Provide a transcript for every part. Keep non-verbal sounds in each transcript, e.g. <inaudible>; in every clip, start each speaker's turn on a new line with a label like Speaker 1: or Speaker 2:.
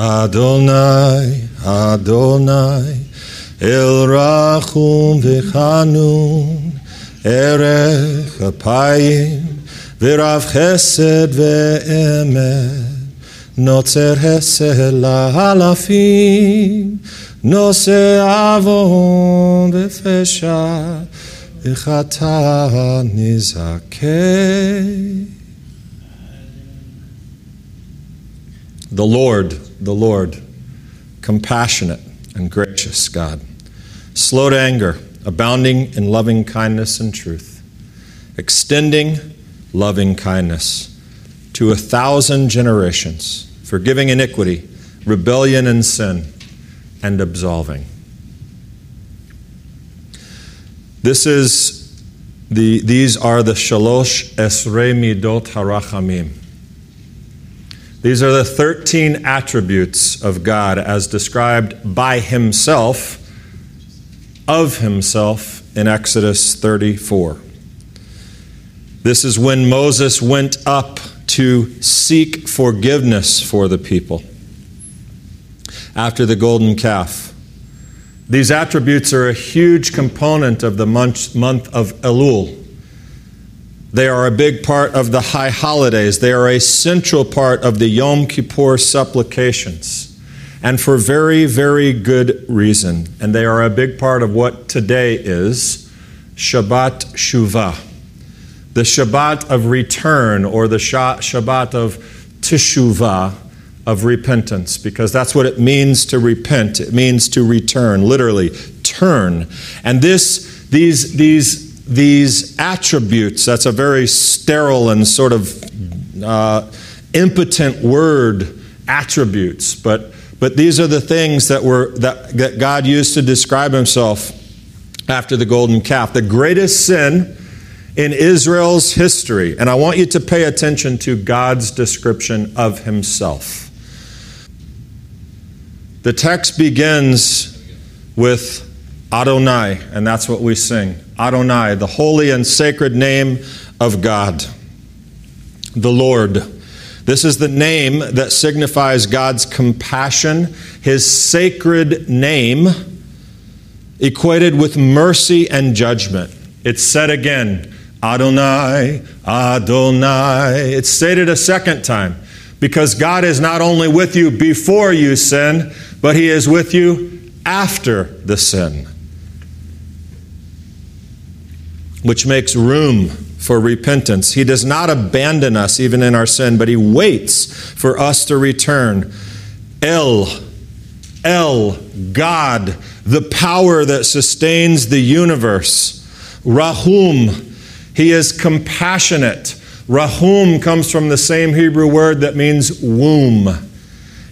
Speaker 1: Adonai, Adonai, El Rachum V'Chanun, Erech Apayim, V'Rav Chesed Ve'emet, Notzer Hesed La'alafim, Nose Avon V'Fesha, V'Chata Nizakeh. The Lord, the Lord, compassionate and gracious God, slow to anger, abounding in loving kindness and truth, extending loving kindness to a thousand generations, forgiving iniquity, rebellion, and sin, and absolving. This is the, these are the Shalosh Esrei Midot Harachamim. These are the 13 attributes of God as described by Himself, of Himself, in Exodus 34. This is when Moses went up to seek forgiveness for the people after the golden calf. These attributes are a huge component of the month, of Elul. They are a big part of the high holidays. They are a central part of the Yom Kippur supplications. And for very, very good reason. And they are a big part of what today is Shabbat Shuvah. The Shabbat of return or the Shabbat of Teshuvah of repentance, because that's what it means to repent. It means to return, literally, turn. And this, these, these these attributes, that's a very sterile and sort of uh, impotent word, attributes, but, but these are the things that, were, that, that God used to describe himself after the golden calf. The greatest sin in Israel's history, and I want you to pay attention to God's description of himself. The text begins with Adonai, and that's what we sing. Adonai, the holy and sacred name of God, the Lord. This is the name that signifies God's compassion, his sacred name, equated with mercy and judgment. It's said again Adonai, Adonai. It's stated a second time because God is not only with you before you sin, but he is with you after the sin. Which makes room for repentance. He does not abandon us even in our sin, but He waits for us to return. El, El, God, the power that sustains the universe. Rahum, He is compassionate. Rahum comes from the same Hebrew word that means womb.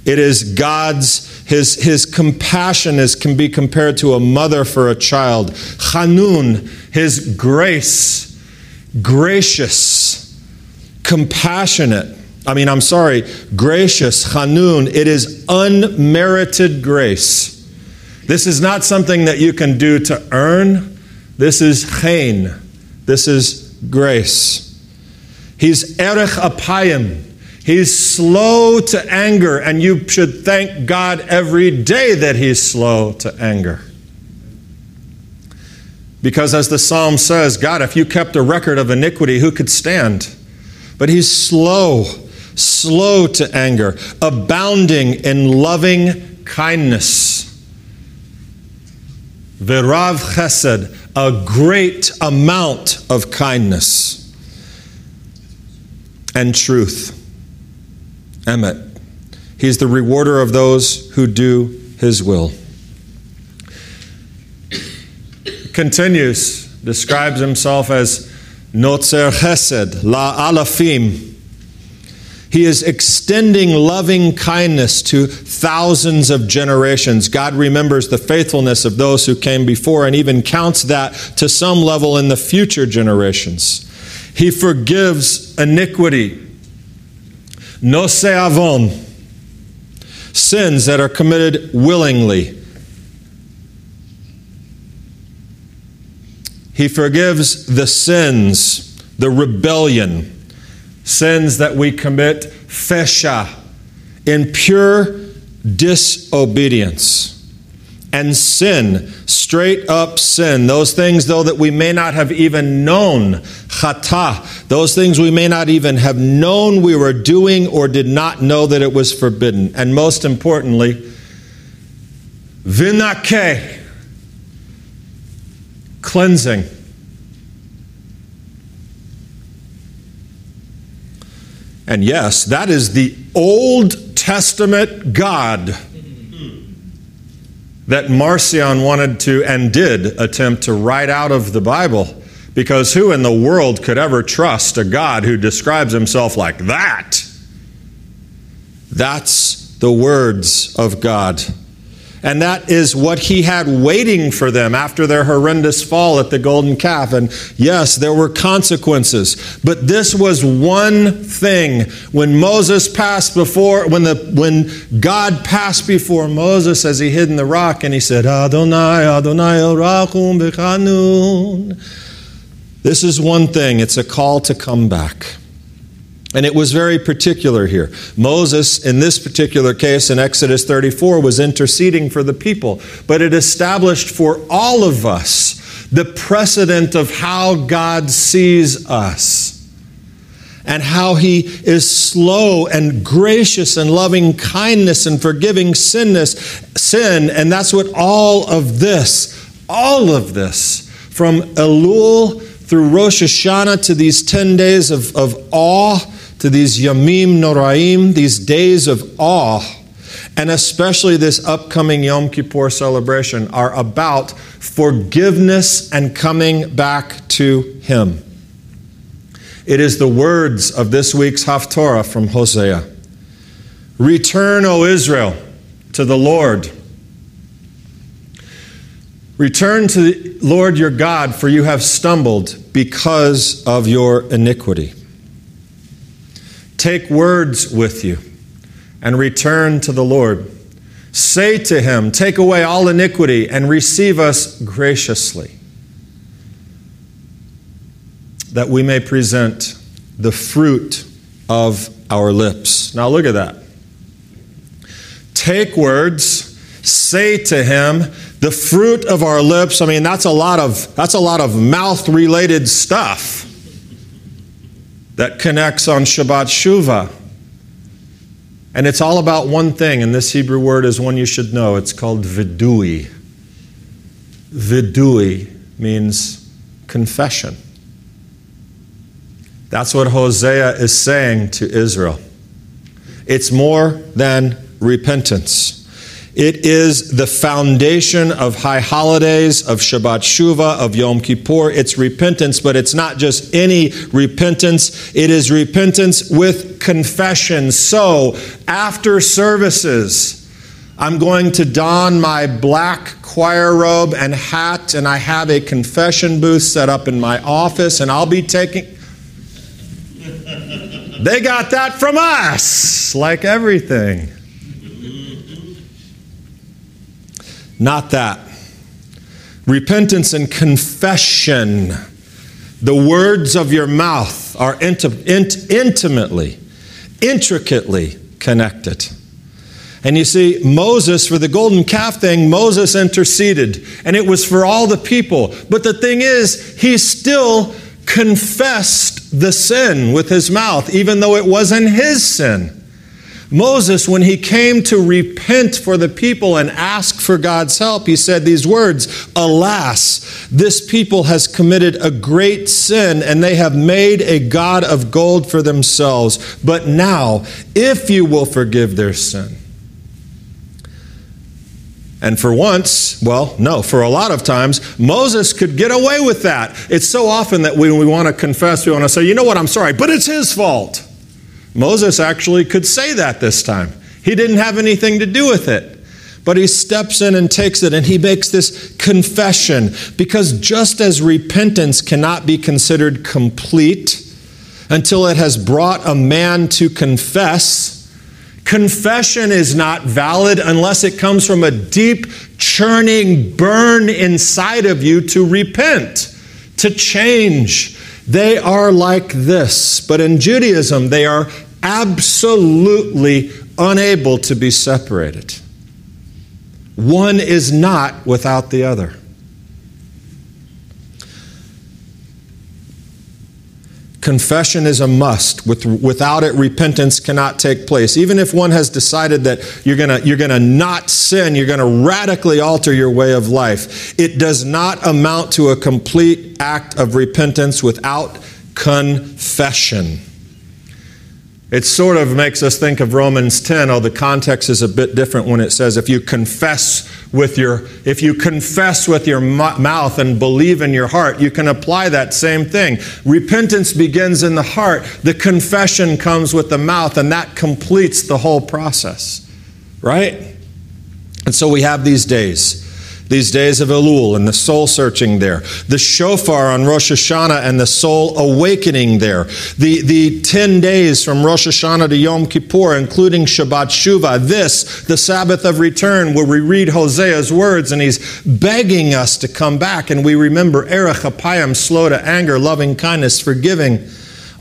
Speaker 1: It is God's his, his compassion is, can be compared to a mother for a child. Chanun, his grace, gracious, compassionate. I mean, I'm sorry, gracious, Chanun. It is unmerited grace. This is not something that you can do to earn. This is chen. This is grace. He's erech apayim. He's slow to anger, and you should thank God every day that He's slow to anger. Because as the psalm says, God, if you kept a record of iniquity, who could stand? But He's slow, slow to anger, abounding in loving kindness. Verav chesed, a great amount of kindness and truth. Emet. He's the rewarder of those who do his will. Continues, describes himself as Notzer Chesed, La Alafim. He is extending loving kindness to thousands of generations. God remembers the faithfulness of those who came before and even counts that to some level in the future generations. He forgives iniquity Nose avon, sins that are committed willingly. He forgives the sins, the rebellion, sins that we commit fesha, in pure disobedience and sin, straight up sin. Those things, though, that we may not have even known, chata, those things we may not even have known we were doing or did not know that it was forbidden. And most importantly, vinake, cleansing. And yes, that is the Old Testament God that Marcion wanted to and did attempt to write out of the Bible. Because who in the world could ever trust a God who describes himself like that? That's the words of God. And that is what he had waiting for them after their horrendous fall at the golden calf. And yes, there were consequences. But this was one thing. When Moses passed before, when, the, when God passed before Moses as he hid in the rock, and he said, Adonai, Adonai, Rachum Bechanun. This is one thing. It's a call to come back. And it was very particular here. Moses, in this particular case in Exodus 34, was interceding for the people, but it established for all of us the precedent of how God sees us and how he is slow and gracious and loving kindness and forgiving sinness, sin. And that's what all of this, all of this, from Elul through Rosh Hashanah to these 10 days of, of awe to these Yamim Noraim, these days of awe, and especially this upcoming Yom Kippur celebration, are about forgiveness and coming back to Him. It is the words of this week's Haftorah from Hosea Return, O Israel, to the Lord. Return to the Lord your God, for you have stumbled because of your iniquity. Take words with you and return to the Lord. Say to him, Take away all iniquity and receive us graciously, that we may present the fruit of our lips. Now look at that. Take words, say to him, the fruit of our lips. I mean, that's a lot of that's a lot of mouth related stuff that connects on Shabbat Shuvah. And it's all about one thing, and this Hebrew word is one you should know. It's called vidui. Vidui means confession. That's what Hosea is saying to Israel. It's more than repentance. It is the foundation of high holidays, of Shabbat Shuvah, of Yom Kippur. It's repentance, but it's not just any repentance. It is repentance with confession. So, after services, I'm going to don my black choir robe and hat, and I have a confession booth set up in my office, and I'll be taking. <laughs> They got that from us, like everything. Not that. Repentance and confession, the words of your mouth are int- int- intimately, intricately connected. And you see, Moses, for the golden calf thing, Moses interceded, and it was for all the people. But the thing is, he still confessed the sin with his mouth, even though it wasn't his sin. Moses, when he came to repent for the people and ask for God's help, he said these words Alas, this people has committed a great sin, and they have made a God of gold for themselves. But now, if you will forgive their sin, and for once, well, no, for a lot of times, Moses could get away with that. It's so often that when we want to confess, we want to say, you know what, I'm sorry, but it's his fault. Moses actually could say that this time. He didn't have anything to do with it. But he steps in and takes it and he makes this confession because just as repentance cannot be considered complete until it has brought a man to confess, confession is not valid unless it comes from a deep, churning burn inside of you to repent, to change. They are like this. But in Judaism, they are absolutely unable to be separated. One is not without the other. Confession is a must. With, without it, repentance cannot take place. Even if one has decided that you're going you're gonna not sin, you're going to radically alter your way of life, it does not amount to a complete act of repentance without confession. It sort of makes us think of Romans 10, although the context is a bit different when it says if you confess with your if you confess with your mouth and believe in your heart, you can apply that same thing. Repentance begins in the heart. The confession comes with the mouth and that completes the whole process. Right? And so we have these days these days of Elul and the soul searching there, the shofar on Rosh Hashanah and the soul awakening there, the, the 10 days from Rosh Hashanah to Yom Kippur, including Shabbat Shuvah, this, the Sabbath of return, where we read Hosea's words and he's begging us to come back, and we remember Erech Apayim, slow to anger, loving kindness, forgiving,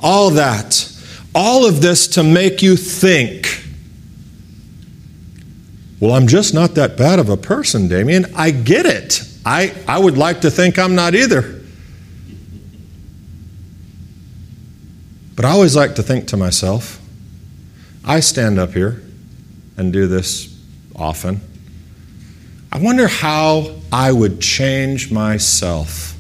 Speaker 1: all that. All of this to make you think well, I'm just not that bad of a person, Damien. I get it. I, I would like to think I'm not either. But I always like to think to myself, I stand up here and do this often. I wonder how I would change myself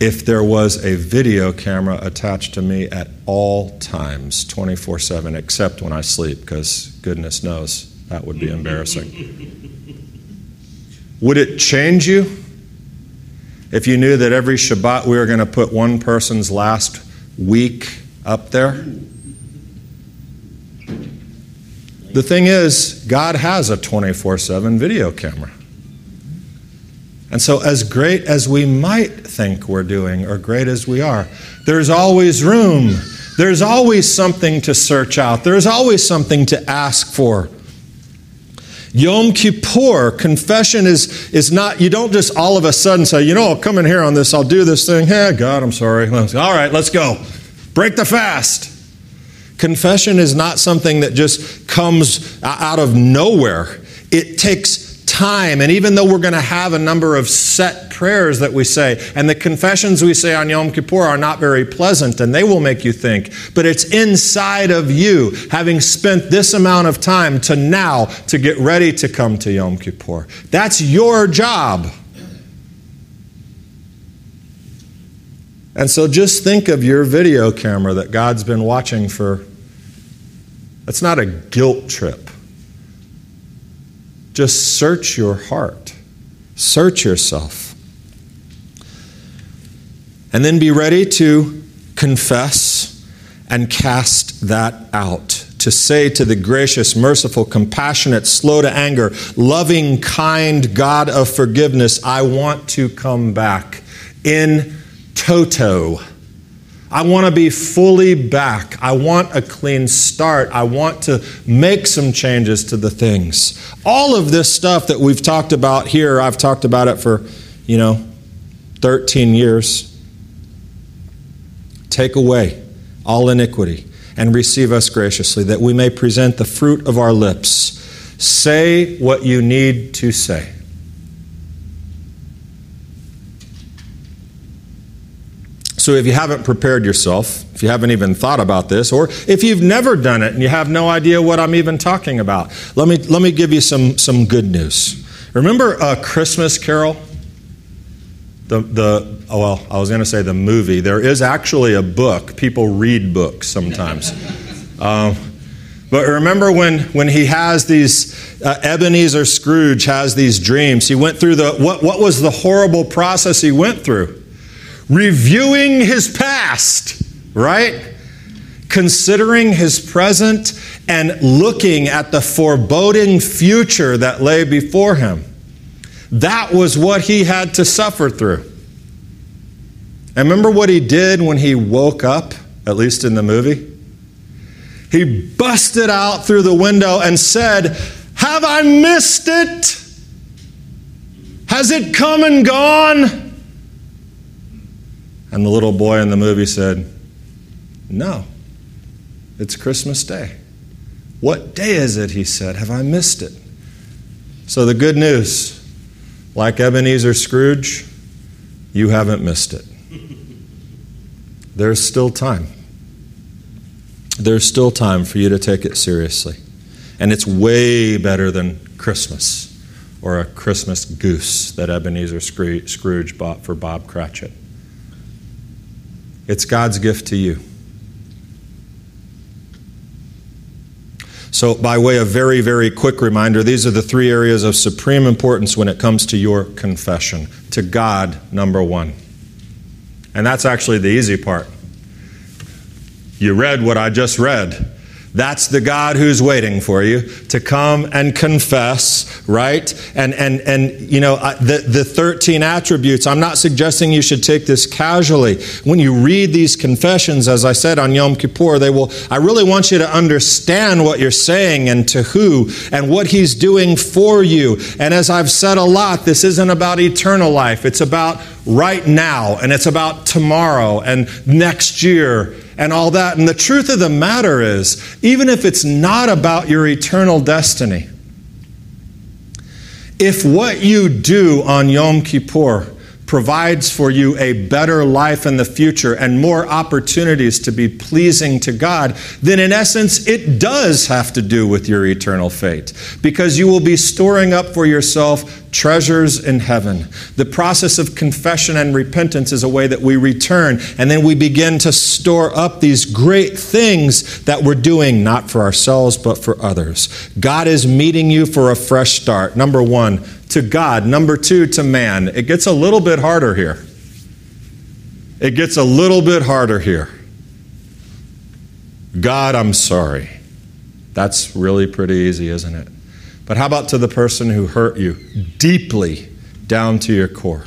Speaker 1: if there was a video camera attached to me at all times, 24 7, except when I sleep, because goodness knows that would be embarrassing. Would it change you if you knew that every Shabbat we were going to put one person's last week up there? The thing is, God has a 24 7 video camera. And so, as great as we might think we're doing, or great as we are, there's always room. There's always something to search out. There's always something to ask for. Yom Kippur, confession is, is not, you don't just all of a sudden say, you know, I'll come in here on this, I'll do this thing. Hey, God, I'm sorry. All right, let's go. Break the fast. Confession is not something that just comes out of nowhere. It takes time. And even though we're going to have a number of set prayers that we say, and the confessions we say on Yom Kippur are not very pleasant and they will make you think, but it's inside of you, having spent this amount of time to now to get ready to come to Yom Kippur. That's your job. And so just think of your video camera that God's been watching for. It's not a guilt trip. Just search your heart, search yourself. And then be ready to confess and cast that out. To say to the gracious, merciful, compassionate, slow to anger, loving, kind God of forgiveness, I want to come back in toto. I want to be fully back. I want a clean start. I want to make some changes to the things. All of this stuff that we've talked about here, I've talked about it for, you know, 13 years. Take away all iniquity and receive us graciously, that we may present the fruit of our lips. Say what you need to say. So if you haven't prepared yourself, if you haven't even thought about this, or if you've never done it and you have no idea what I'm even talking about, let me, let me give you some, some good news. Remember a Christmas Carol? The, the oh well, I was going to say the movie. There is actually a book. People read books sometimes. <laughs> um, but remember when, when he has these, uh, Ebenezer Scrooge has these dreams. He went through the, what, what was the horrible process he went through? Reviewing his past, right? Considering his present and looking at the foreboding future that lay before him. That was what he had to suffer through. And remember what he did when he woke up, at least in the movie? He busted out through the window and said, Have I missed it? Has it come and gone? And the little boy in the movie said, No, it's Christmas Day. What day is it? He said. Have I missed it? So, the good news like Ebenezer Scrooge, you haven't missed it. <laughs> There's still time. There's still time for you to take it seriously. And it's way better than Christmas or a Christmas goose that Ebenezer Scrooge bought for Bob Cratchit. It's God's gift to you. So, by way of very, very quick reminder, these are the three areas of supreme importance when it comes to your confession. To God, number one. And that's actually the easy part. You read what I just read. That's the God who's waiting for you to come and confess, right? And and and you know the the 13 attributes. I'm not suggesting you should take this casually. When you read these confessions, as I said on Yom Kippur, they will. I really want you to understand what you're saying and to who and what He's doing for you. And as I've said a lot, this isn't about eternal life. It's about right now, and it's about tomorrow and next year and all that. And the truth of the matter is, even if it's not about your eternal destiny, if what you do on Yom Kippur provides for you a better life in the future and more opportunities to be pleasing to God, then in essence, it does have to do with your eternal fate because you will be storing up for yourself treasures in heaven. The process of confession and repentance is a way that we return and then we begin to store up these great things that we're doing, not for ourselves, but for others. God is meeting you for a fresh start. Number one, to God. Number two, to man. It gets a little bit harder here. It gets a little bit harder here. God, I'm sorry. That's really pretty easy, isn't it? But how about to the person who hurt you deeply down to your core?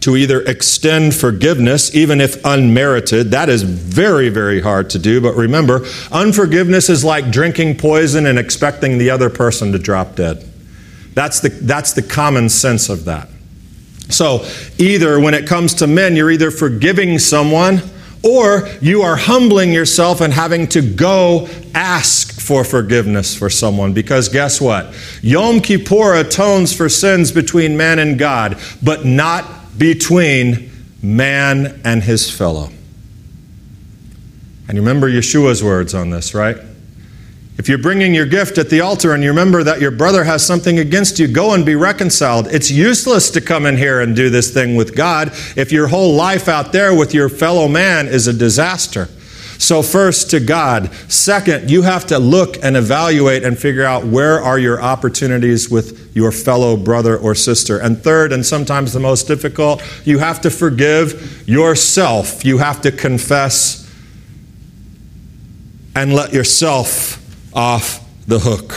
Speaker 1: To either extend forgiveness, even if unmerited. That is very, very hard to do. But remember, unforgiveness is like drinking poison and expecting the other person to drop dead. That's the, that's the common sense of that. So, either when it comes to men, you're either forgiving someone or you are humbling yourself and having to go ask for forgiveness for someone. Because guess what? Yom Kippur atones for sins between man and God, but not between man and his fellow. And you remember Yeshua's words on this, right? If you're bringing your gift at the altar and you remember that your brother has something against you, go and be reconciled. It's useless to come in here and do this thing with God if your whole life out there with your fellow man is a disaster. So, first to God. Second, you have to look and evaluate and figure out where are your opportunities with your fellow brother or sister. And third, and sometimes the most difficult, you have to forgive yourself. You have to confess and let yourself off the hook.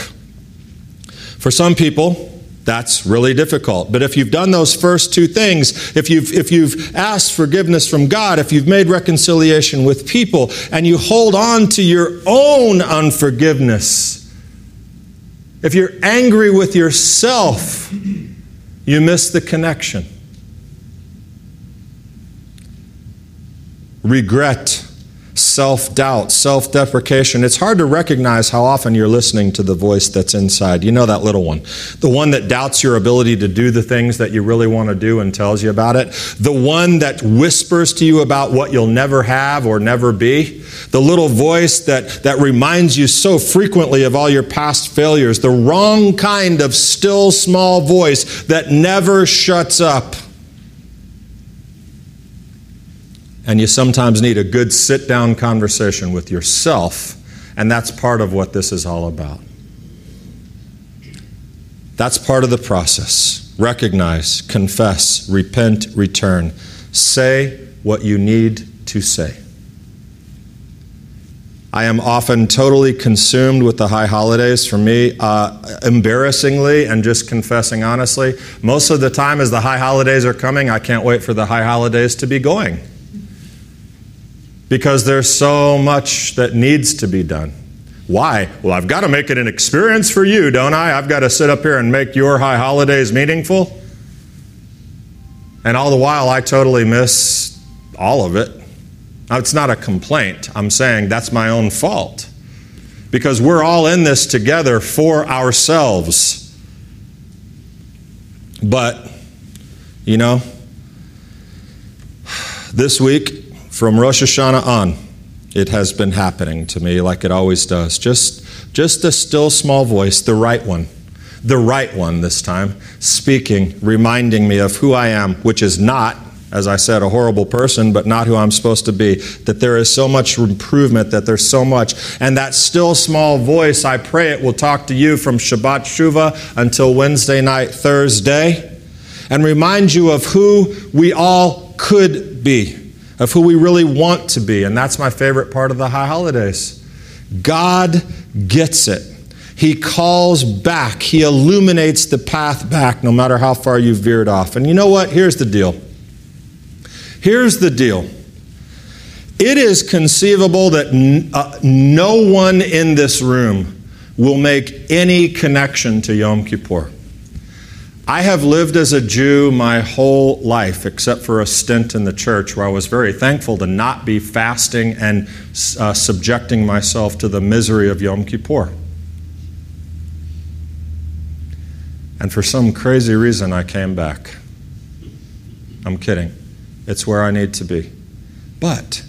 Speaker 1: For some people, that's really difficult. But if you've done those first two things, if you've, if you've asked forgiveness from God, if you've made reconciliation with people, and you hold on to your own unforgiveness, if you're angry with yourself, you miss the connection. Regret self doubt, self deprecation. It's hard to recognize how often you're listening to the voice that's inside. You know that little one. The one that doubts your ability to do the things that you really want to do and tells you about it. The one that whispers to you about what you'll never have or never be. The little voice that, that reminds you so frequently of all your past failures. The wrong kind of still small voice that never shuts up. And you sometimes need a good sit down conversation with yourself, and that's part of what this is all about. That's part of the process. Recognize, confess, repent, return. Say what you need to say. I am often totally consumed with the high holidays. For me, uh, embarrassingly and just confessing honestly, most of the time as the high holidays are coming, I can't wait for the high holidays to be going because there's so much that needs to be done. Why? Well, I've got to make it an experience for you, don't I? I've got to sit up here and make your high holidays meaningful. And all the while, I totally miss all of it. Now, it's not a complaint. I'm saying that's my own fault. Because we're all in this together for ourselves. But, you know, <sighs> this week, from Rosh Hashanah on, it has been happening to me like it always does. Just, just a still small voice, the right one, the right one this time, speaking, reminding me of who I am, which is not, as I said, a horrible person, but not who I'm supposed to be. That there is so much improvement, that there's so much. And that still small voice, I pray it will talk to you from Shabbat Shuva until Wednesday night, Thursday, and remind you of who we all could be of who we really want to be. And that's my favorite part of the high holidays. God gets it. He calls back, He illuminates the path back no matter how far you've veered off. And you know what? Here's the deal. Here's the deal. It is conceivable that n- uh, no one in this room will make any connection to Yom Kippur. I have lived as a Jew my whole life, except for a stint in the church where I was very thankful to not be fasting and uh, subjecting myself to the misery of Yom Kippur. And for some crazy reason, I came back. I'm kidding. It's where I need to be. But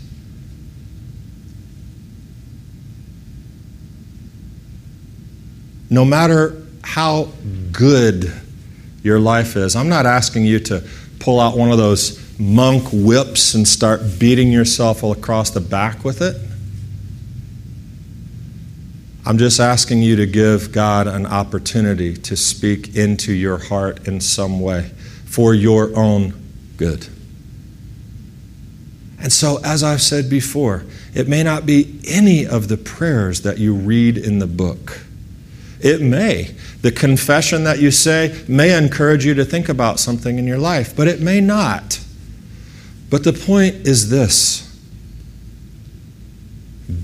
Speaker 1: no matter how good your life is. I'm not asking you to pull out one of those monk whips and start beating yourself across the back with it. I'm just asking you to give God an opportunity to speak into your heart in some way for your own good. And so, as I've said before, it may not be any of the prayers that you read in the book. It may. The confession that you say may encourage you to think about something in your life, but it may not. But the point is this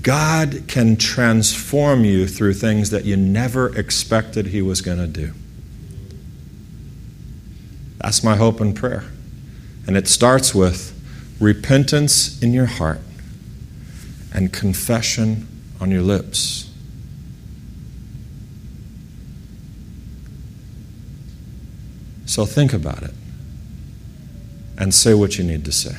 Speaker 1: God can transform you through things that you never expected He was going to do. That's my hope and prayer. And it starts with repentance in your heart and confession on your lips. So think about it and say what you need to say.